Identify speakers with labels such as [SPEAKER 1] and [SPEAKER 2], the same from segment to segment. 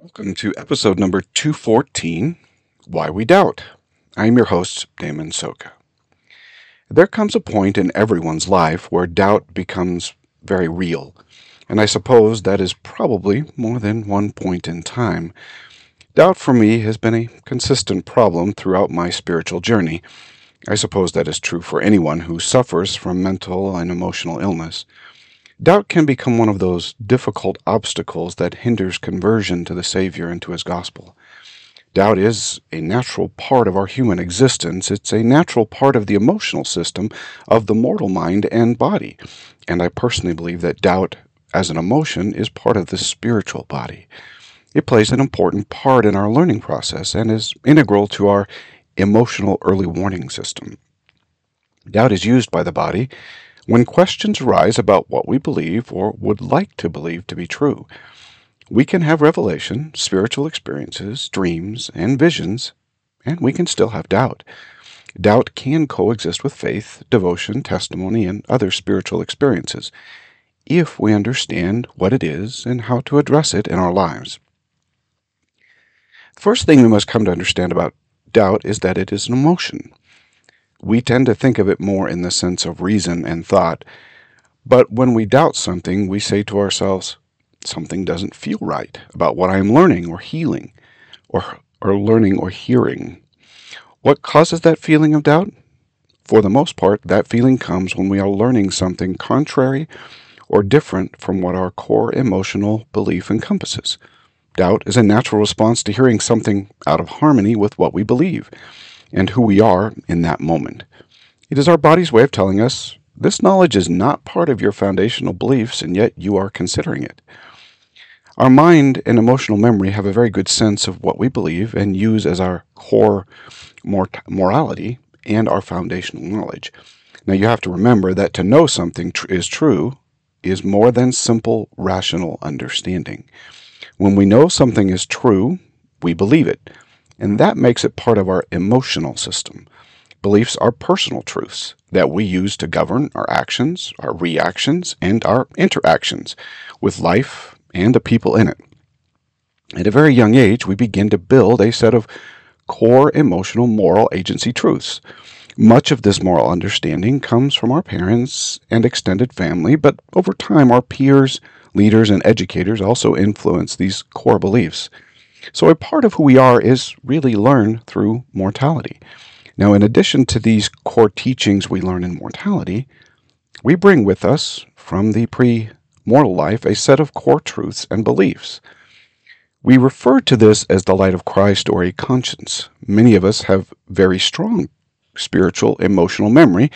[SPEAKER 1] Welcome to episode number 214 Why We Doubt. I'm your host, Damon Soka. There comes a point in everyone's life where doubt becomes very real, and I suppose that is probably more than one point in time. Doubt for me has been a consistent problem throughout my spiritual journey. I suppose that is true for anyone who suffers from mental and emotional illness. Doubt can become one of those difficult obstacles that hinders conversion to the Savior and to His gospel. Doubt is a natural part of our human existence. It's a natural part of the emotional system of the mortal mind and body. And I personally believe that doubt as an emotion is part of the spiritual body. It plays an important part in our learning process and is integral to our emotional early warning system. Doubt is used by the body when questions arise about what we believe or would like to believe to be true. We can have revelation, spiritual experiences, dreams, and visions, and we can still have doubt. Doubt can coexist with faith, devotion, testimony, and other spiritual experiences if we understand what it is and how to address it in our lives. The first thing we must come to understand about doubt is that it is an emotion. We tend to think of it more in the sense of reason and thought, but when we doubt something, we say to ourselves, something doesn't feel right about what I'm learning or healing or, or learning or hearing. What causes that feeling of doubt? For the most part, that feeling comes when we are learning something contrary or different from what our core emotional belief encompasses. Doubt is a natural response to hearing something out of harmony with what we believe and who we are in that moment. It is our body's way of telling us this knowledge is not part of your foundational beliefs, and yet you are considering it. Our mind and emotional memory have a very good sense of what we believe and use as our core morality and our foundational knowledge. Now, you have to remember that to know something tr- is true is more than simple rational understanding. When we know something is true, we believe it, and that makes it part of our emotional system. Beliefs are personal truths that we use to govern our actions, our reactions, and our interactions with life and the people in it. At a very young age, we begin to build a set of core emotional moral agency truths. Much of this moral understanding comes from our parents and extended family, but over time, our peers, leaders, and educators also influence these core beliefs. So, a part of who we are is really learned through mortality. Now, in addition to these core teachings we learn in mortality, we bring with us from the pre mortal life a set of core truths and beliefs. We refer to this as the light of Christ or a conscience. Many of us have very strong spiritual, emotional memory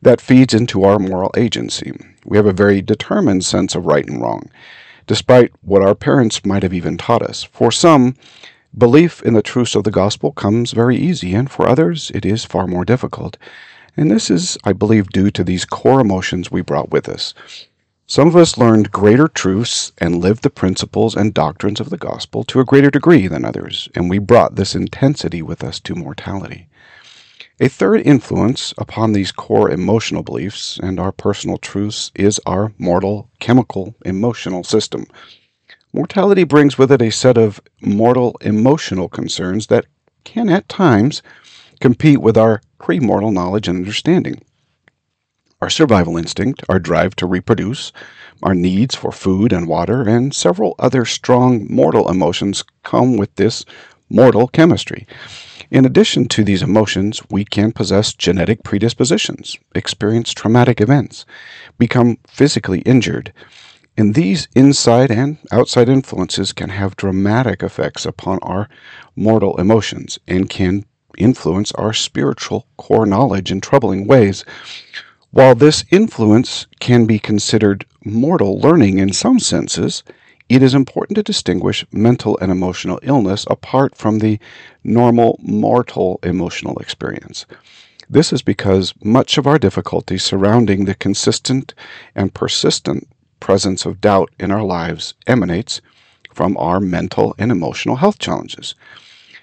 [SPEAKER 1] that feeds into our moral agency. We have a very determined sense of right and wrong despite what our parents might have even taught us. For some, belief in the truths of the gospel comes very easy, and for others, it is far more difficult. And this is, I believe, due to these core emotions we brought with us. Some of us learned greater truths and lived the principles and doctrines of the gospel to a greater degree than others, and we brought this intensity with us to mortality. A third influence upon these core emotional beliefs and our personal truths is our mortal chemical emotional system. Mortality brings with it a set of mortal emotional concerns that can at times compete with our pre-mortal knowledge and understanding. Our survival instinct, our drive to reproduce, our needs for food and water, and several other strong mortal emotions come with this mortal chemistry. In addition to these emotions, we can possess genetic predispositions, experience traumatic events, become physically injured, and these inside and outside influences can have dramatic effects upon our mortal emotions and can influence our spiritual core knowledge in troubling ways. While this influence can be considered mortal learning in some senses, it is important to distinguish mental and emotional illness apart from the normal mortal emotional experience. This is because much of our difficulty surrounding the consistent and persistent presence of doubt in our lives emanates from our mental and emotional health challenges.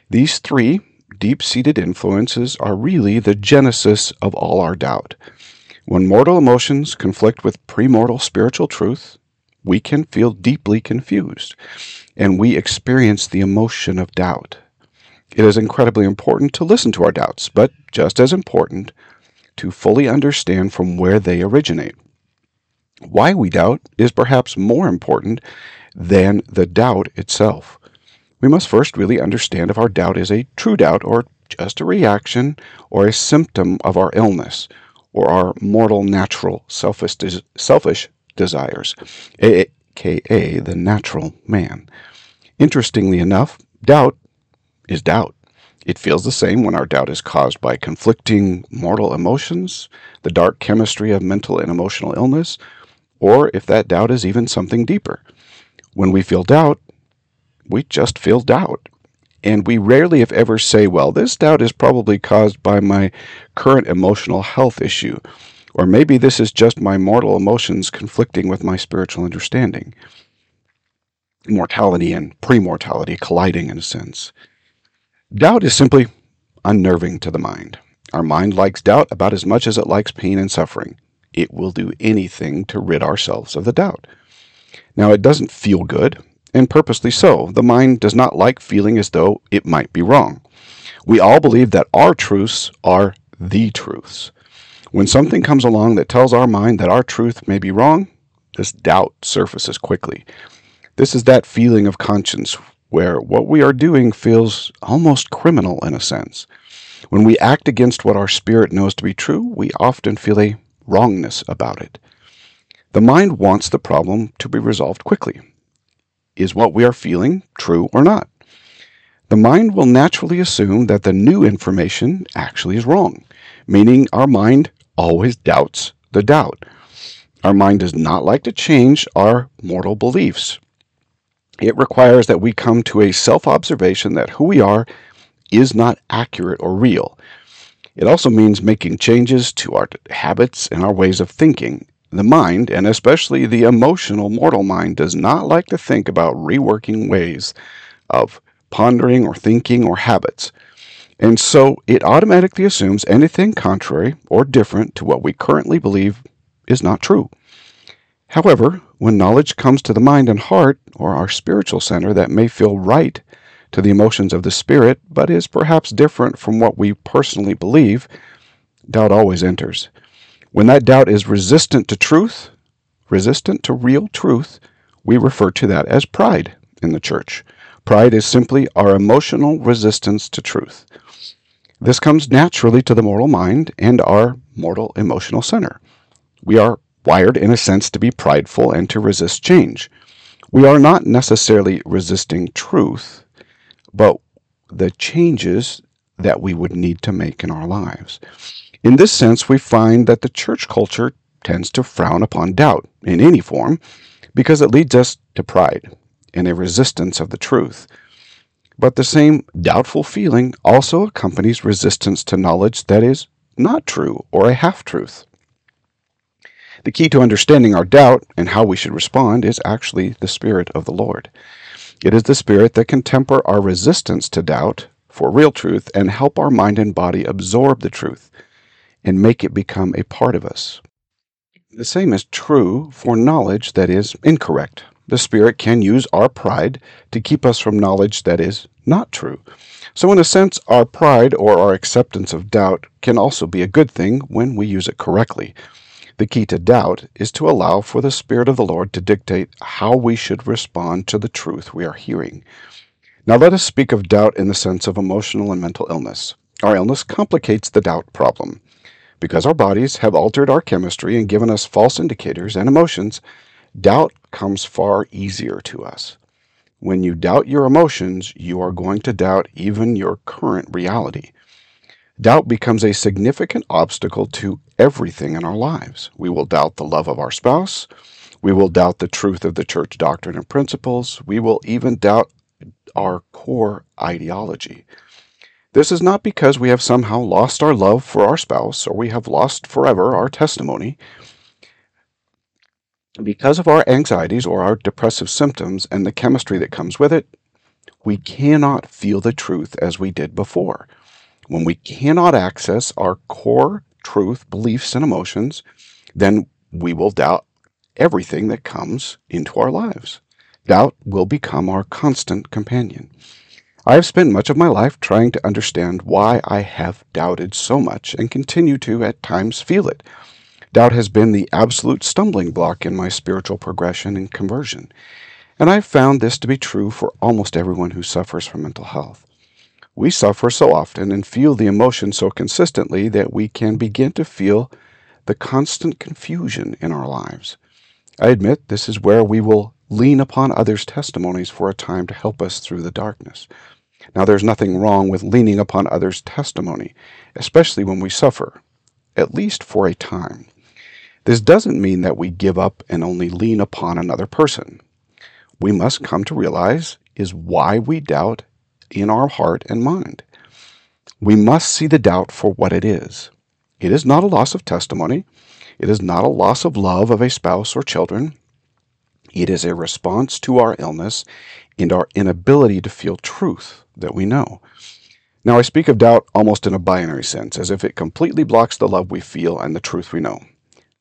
[SPEAKER 1] These three deep seated influences are really the genesis of all our doubt. When mortal emotions conflict with premortal spiritual truth, we can feel deeply confused and we experience the emotion of doubt. It is incredibly important to listen to our doubts, but just as important to fully understand from where they originate. Why we doubt is perhaps more important than the doubt itself. We must first really understand if our doubt is a true doubt or just a reaction or a symptom of our illness or our mortal natural selfish, selfish desires, aka the natural man. Interestingly enough, doubt is doubt. It feels the same when our doubt is caused by conflicting mortal emotions, the dark chemistry of mental and emotional illness, or if that doubt is even something deeper. When we feel doubt, we just feel doubt. And we rarely, if ever, say, well, this doubt is probably caused by my current emotional health issue, or maybe this is just my mortal emotions conflicting with my spiritual understanding. Mortality and premortality colliding in a sense. Doubt is simply unnerving to the mind. Our mind likes doubt about as much as it likes pain and suffering. It will do anything to rid ourselves of the doubt. Now, it doesn't feel good, and purposely so. The mind does not like feeling as though it might be wrong. We all believe that our truths are the truths. When something comes along that tells our mind that our truth may be wrong, this doubt surfaces quickly. This is that feeling of conscience where what we are doing feels almost criminal in a sense. When we act against what our spirit knows to be true, we often feel a wrongness about it. The mind wants the problem to be resolved quickly. Is what we are feeling true or not? The mind will naturally assume that the new information actually is wrong, meaning our mind always doubts the doubt. Our mind does not like to change our mortal beliefs. It requires that we come to a self observation that who we are is not accurate or real. It also means making changes to our habits and our ways of thinking. The mind, and especially the emotional mortal mind, does not like to think about reworking ways of pondering or thinking or habits. And so it automatically assumes anything contrary or different to what we currently believe is not true. However, when knowledge comes to the mind and heart, or our spiritual center, that may feel right to the emotions of the spirit, but is perhaps different from what we personally believe, doubt always enters. When that doubt is resistant to truth, resistant to real truth, we refer to that as pride in the church. Pride is simply our emotional resistance to truth. This comes naturally to the mortal mind and our mortal emotional center. We are wired, in a sense, to be prideful and to resist change. We are not necessarily resisting truth, but the changes that we would need to make in our lives. In this sense, we find that the church culture tends to frown upon doubt in any form because it leads us to pride and a resistance of the truth. But the same doubtful feeling also accompanies resistance to knowledge that is not true or a half truth. The key to understanding our doubt and how we should respond is actually the Spirit of the Lord. It is the Spirit that can temper our resistance to doubt for real truth and help our mind and body absorb the truth and make it become a part of us. The same is true for knowledge that is incorrect. The Spirit can use our pride to keep us from knowledge that is not true. So, in a sense, our pride or our acceptance of doubt can also be a good thing when we use it correctly. The key to doubt is to allow for the Spirit of the Lord to dictate how we should respond to the truth we are hearing. Now, let us speak of doubt in the sense of emotional and mental illness. Our illness complicates the doubt problem. Because our bodies have altered our chemistry and given us false indicators and emotions, doubt comes far easier to us. When you doubt your emotions, you are going to doubt even your current reality. Doubt becomes a significant obstacle to everything in our lives. We will doubt the love of our spouse. We will doubt the truth of the church doctrine and principles. We will even doubt our core ideology. This is not because we have somehow lost our love for our spouse or we have lost forever our testimony. Because of our anxieties or our depressive symptoms and the chemistry that comes with it, we cannot feel the truth as we did before. When we cannot access our core truth, beliefs, and emotions, then we will doubt everything that comes into our lives. Doubt will become our constant companion. I have spent much of my life trying to understand why I have doubted so much and continue to at times feel it. Doubt has been the absolute stumbling block in my spiritual progression and conversion. And I've found this to be true for almost everyone who suffers from mental health. We suffer so often and feel the emotion so consistently that we can begin to feel the constant confusion in our lives. I admit this is where we will lean upon others' testimonies for a time to help us through the darkness. Now, there's nothing wrong with leaning upon others' testimony, especially when we suffer, at least for a time. This doesn't mean that we give up and only lean upon another person. We must come to realize is why we doubt in our heart and mind. We must see the doubt for what it is. It is not a loss of testimony. It is not a loss of love of a spouse or children. It is a response to our illness and our inability to feel truth that we know. Now, I speak of doubt almost in a binary sense, as if it completely blocks the love we feel and the truth we know.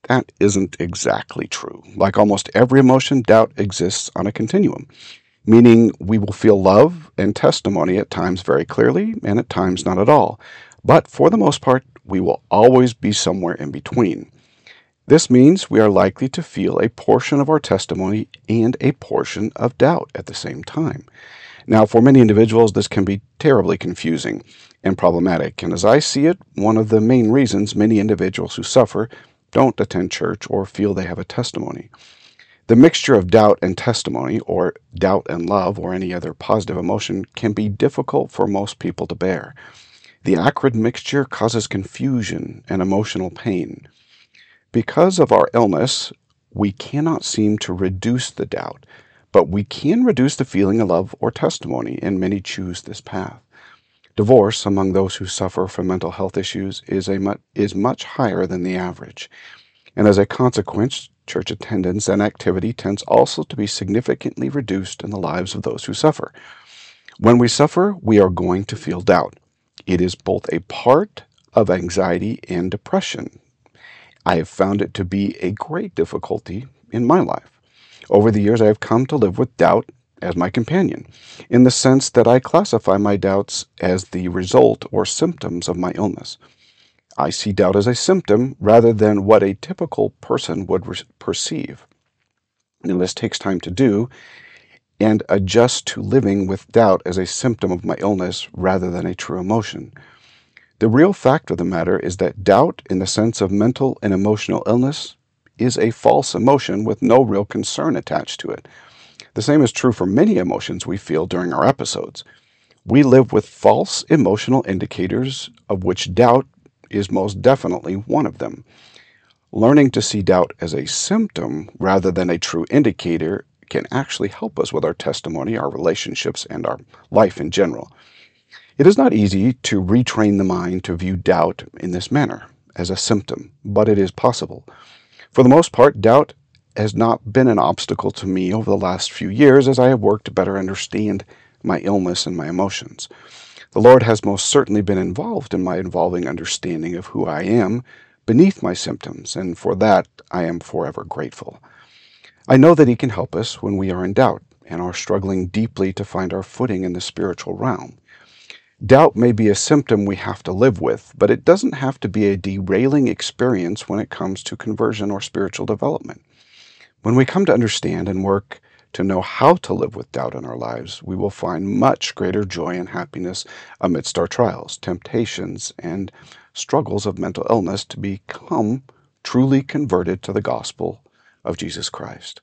[SPEAKER 1] That isn't exactly true. Like almost every emotion, doubt exists on a continuum, meaning we will feel love and testimony at times very clearly and at times not at all. But for the most part, we will always be somewhere in between. This means we are likely to feel a portion of our testimony and a portion of doubt at the same time. Now, for many individuals, this can be terribly confusing and problematic, and as I see it, one of the main reasons many individuals who suffer don't attend church or feel they have a testimony. The mixture of doubt and testimony, or doubt and love, or any other positive emotion, can be difficult for most people to bear. The acrid mixture causes confusion and emotional pain. Because of our illness, we cannot seem to reduce the doubt but we can reduce the feeling of love or testimony, and many choose this path. Divorce among those who suffer from mental health issues is, a mu- is much higher than the average. And as a consequence, church attendance and activity tends also to be significantly reduced in the lives of those who suffer. When we suffer, we are going to feel doubt. It is both a part of anxiety and depression. I have found it to be a great difficulty in my life. Over the years, I have come to live with doubt as my companion, in the sense that I classify my doubts as the result or symptoms of my illness. I see doubt as a symptom rather than what a typical person would re- perceive. And this takes time to do and adjust to living with doubt as a symptom of my illness rather than a true emotion. The real fact of the matter is that doubt, in the sense of mental and emotional illness, is a false emotion with no real concern attached to it. The same is true for many emotions we feel during our episodes. We live with false emotional indicators, of which doubt is most definitely one of them. Learning to see doubt as a symptom rather than a true indicator can actually help us with our testimony, our relationships, and our life in general. It is not easy to retrain the mind to view doubt in this manner, as a symptom, but it is possible. For the most part, doubt has not been an obstacle to me over the last few years as I have worked to better understand my illness and my emotions. The Lord has most certainly been involved in my evolving understanding of who I am beneath my symptoms, and for that I am forever grateful. I know that He can help us when we are in doubt and are struggling deeply to find our footing in the spiritual realm. Doubt may be a symptom we have to live with, but it doesn't have to be a derailing experience when it comes to conversion or spiritual development. When we come to understand and work to know how to live with doubt in our lives, we will find much greater joy and happiness amidst our trials, temptations, and struggles of mental illness to become truly converted to the gospel of Jesus Christ.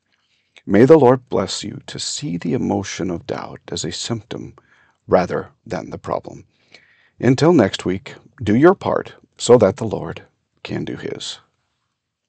[SPEAKER 1] May the Lord bless you to see the emotion of doubt as a symptom rather than the problem. Until next week, do your part so that the Lord can do his.